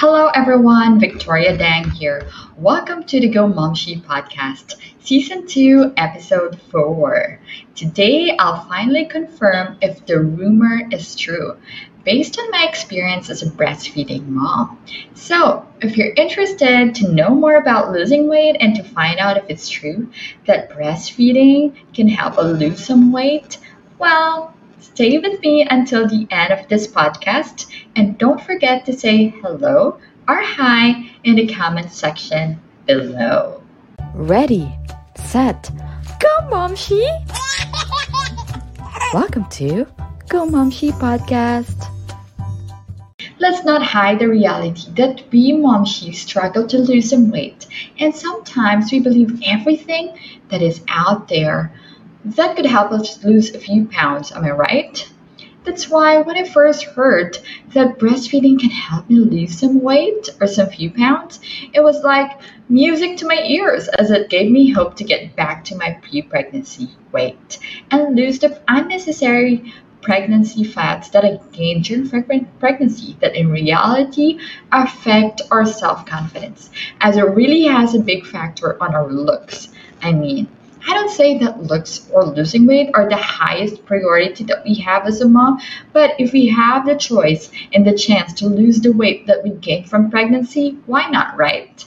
Hello everyone, Victoria Dang here. Welcome to the Go Momshi podcast, season 2, episode 4. Today I'll finally confirm if the rumor is true based on my experience as a breastfeeding mom. So, if you're interested to know more about losing weight and to find out if it's true that breastfeeding can help lose some weight, well, Stay with me until the end of this podcast and don't forget to say hello or hi in the comment section below. Ready, set, go, Momshi! Welcome to Go Momshi Podcast. Let's not hide the reality that we momshies struggle to lose some weight, and sometimes we believe everything that is out there that could help us lose a few pounds, am I right? That's why when I first heard that breastfeeding can help me lose some weight or some few pounds, it was like music to my ears as it gave me hope to get back to my pre pregnancy weight and lose the unnecessary pregnancy fats that I gained during pregnancy that in reality affect our self confidence, as it really has a big factor on our looks. I mean, I don't say that looks or losing weight are the highest priority that we have as a mom, but if we have the choice and the chance to lose the weight that we gain from pregnancy, why not, right?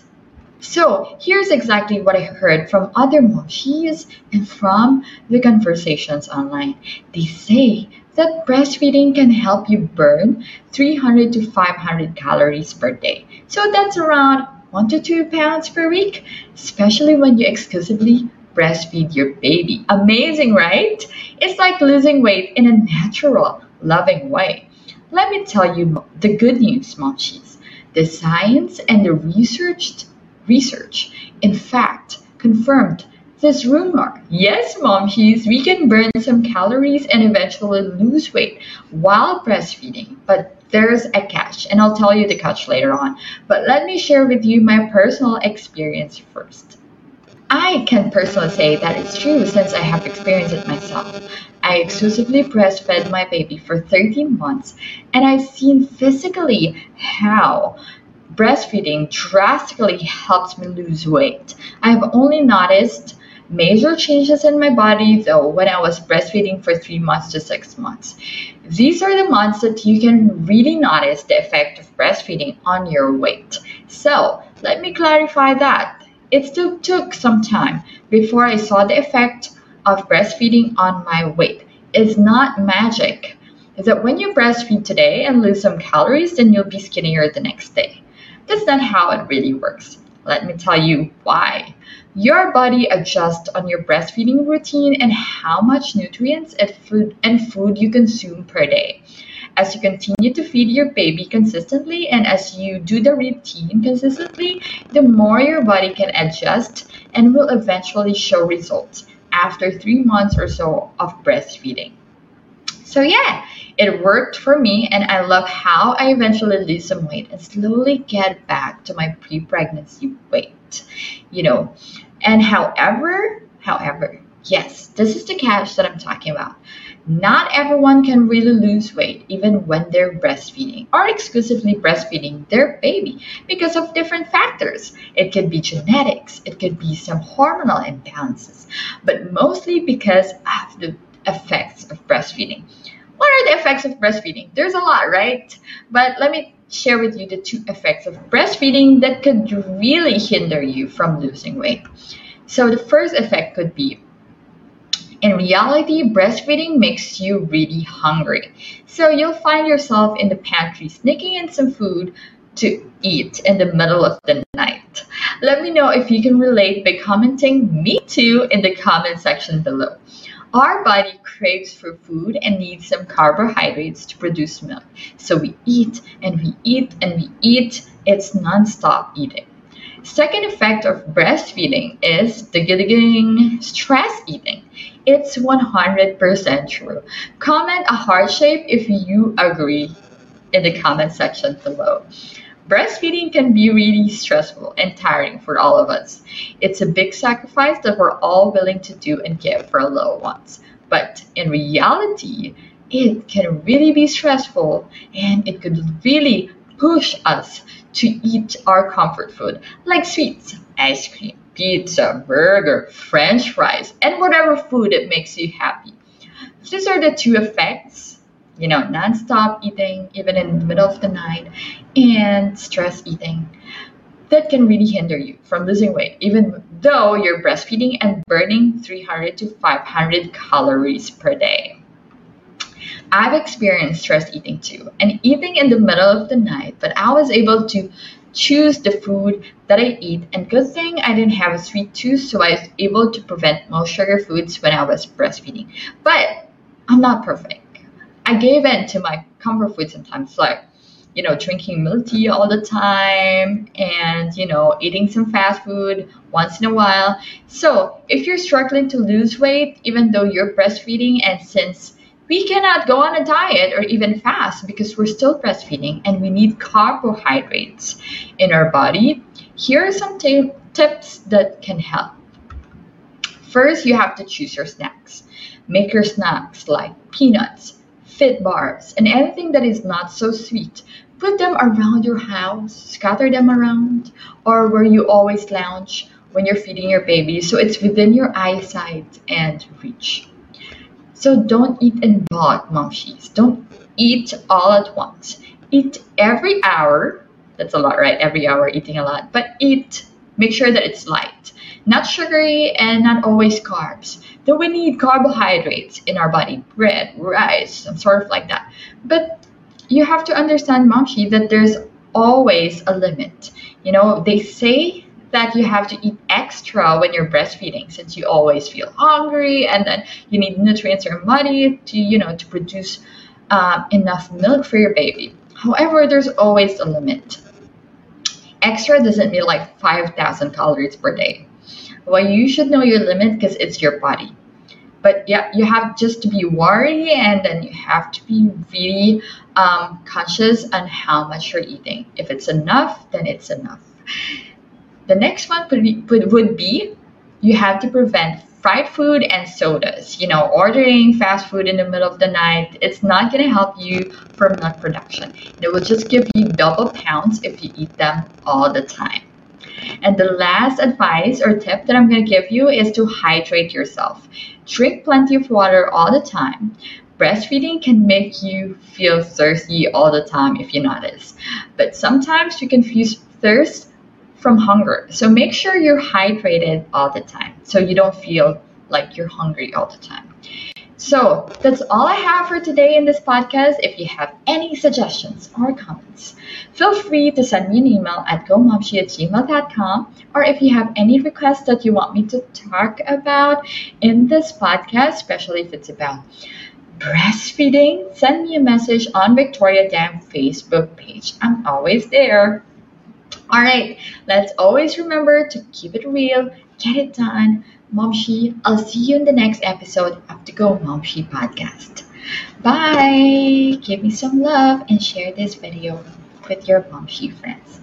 So here's exactly what I heard from other momshies and from the conversations online. They say that breastfeeding can help you burn 300 to 500 calories per day. So that's around 1 to 2 pounds per week, especially when you exclusively breastfeed your baby. Amazing, right? It's like losing weight in a natural, loving way. Let me tell you the good news, momshies. The science and the research, research, in fact, confirmed this rumor. Yes, momshies, we can burn some calories and eventually lose weight while breastfeeding, but there's a catch, and I'll tell you the catch later on. But let me share with you my personal experience first. I can personally say that it's true since I have experienced it myself. I exclusively breastfed my baby for 13 months and I've seen physically how breastfeeding drastically helps me lose weight. I have only noticed major changes in my body though when I was breastfeeding for three months to six months. These are the months that you can really notice the effect of breastfeeding on your weight. So let me clarify that. It still took some time before I saw the effect of breastfeeding on my weight. It's not magic. Is that when you breastfeed today and lose some calories, then you'll be skinnier the next day. That's not how it really works. Let me tell you why. Your body adjusts on your breastfeeding routine and how much nutrients and food and food you consume per day as you continue to feed your baby consistently and as you do the routine consistently, the more your body can adjust and will eventually show results after three months or so of breastfeeding. So, yeah, it worked for me, and I love how I eventually lose some weight and slowly get back to my pre pregnancy weight, you know. And however, however, yes, this is the catch that I'm talking about. Not everyone can really lose weight even when they're breastfeeding or exclusively breastfeeding their baby because of different factors. It could be genetics, it could be some hormonal imbalances, but mostly because of the effects of breastfeeding. What are the effects of breastfeeding? There's a lot, right? But let me share with you the two effects of breastfeeding that could really hinder you from losing weight. So, the first effect could be in reality, breastfeeding makes you really hungry. So you'll find yourself in the pantry sneaking in some food to eat in the middle of the night. Let me know if you can relate by commenting me too in the comment section below. Our body craves for food and needs some carbohydrates to produce milk. So we eat and we eat and we eat. It's non-stop eating. Second effect of breastfeeding is the stress eating. It's 100% true. Comment a heart shape if you agree in the comment section below. Breastfeeding can be really stressful and tiring for all of us. It's a big sacrifice that we're all willing to do and give for our little ones. But in reality, it can really be stressful and it could really push us to eat our comfort food, like sweets, ice cream, pizza, burger, french fries, and whatever food that makes you happy. These are the two effects, you know, non-stop eating, even in the middle of the night, and stress eating that can really hinder you from losing weight, even though you're breastfeeding and burning 300 to 500 calories per day. I've experienced stress eating too, and eating in the middle of the night, but I was able to choose the food that I eat. And good thing I didn't have a sweet tooth, so I was able to prevent most sugar foods when I was breastfeeding. But I'm not perfect. I gave in to my comfort food sometimes, like you know, drinking milk tea all the time and, you know, eating some fast food once in a while. So, if you're struggling to lose weight, even though you're breastfeeding, and since we cannot go on a diet or even fast because we're still breastfeeding and we need carbohydrates in our body, here are some t- tips that can help. First, you have to choose your snacks. Make your snacks like peanuts, fit bars, and anything that is not so sweet. Put them around your house, scatter them around, or where you always lounge when you're feeding your baby so it's within your eyesight and reach. So don't eat in bulk, momshies. Don't eat all at once. Eat every hour. That's a lot, right? Every hour eating a lot. But eat, make sure that it's light. Not sugary and not always carbs. Though we need carbohydrates in our body, bread, rice, some sort of like that. But you have to understand, Momshi, that there's always a limit. You know, they say that you have to eat extra when you're breastfeeding since you always feel hungry and then you need nutrients your body to you know to produce um, enough milk for your baby. However there's always a limit. Extra doesn't mean like 5000 calories per day. Well you should know your limit because it's your body. But yeah you have just to be wary and then you have to be really um, conscious on how much you're eating. If it's enough then it's enough the next one would be, you have to prevent fried food and sodas. You know, ordering fast food in the middle of the night, it's not going to help you for milk production. It will just give you double pounds if you eat them all the time. And the last advice or tip that I'm going to give you is to hydrate yourself. Drink plenty of water all the time. Breastfeeding can make you feel thirsty all the time if you notice. But sometimes you confuse thirst from hunger. So make sure you're hydrated all the time so you don't feel like you're hungry all the time. So that's all I have for today in this podcast. If you have any suggestions or comments, feel free to send me an email at gomomshi at gmail.com or if you have any requests that you want me to talk about in this podcast, especially if it's about breastfeeding, send me a message on Victoria Dam Facebook page. I'm always there. All right, let's always remember to keep it real, get it done. Momshi, I'll see you in the next episode of the Go Momshi podcast. Bye! Give me some love and share this video with your Momshi friends.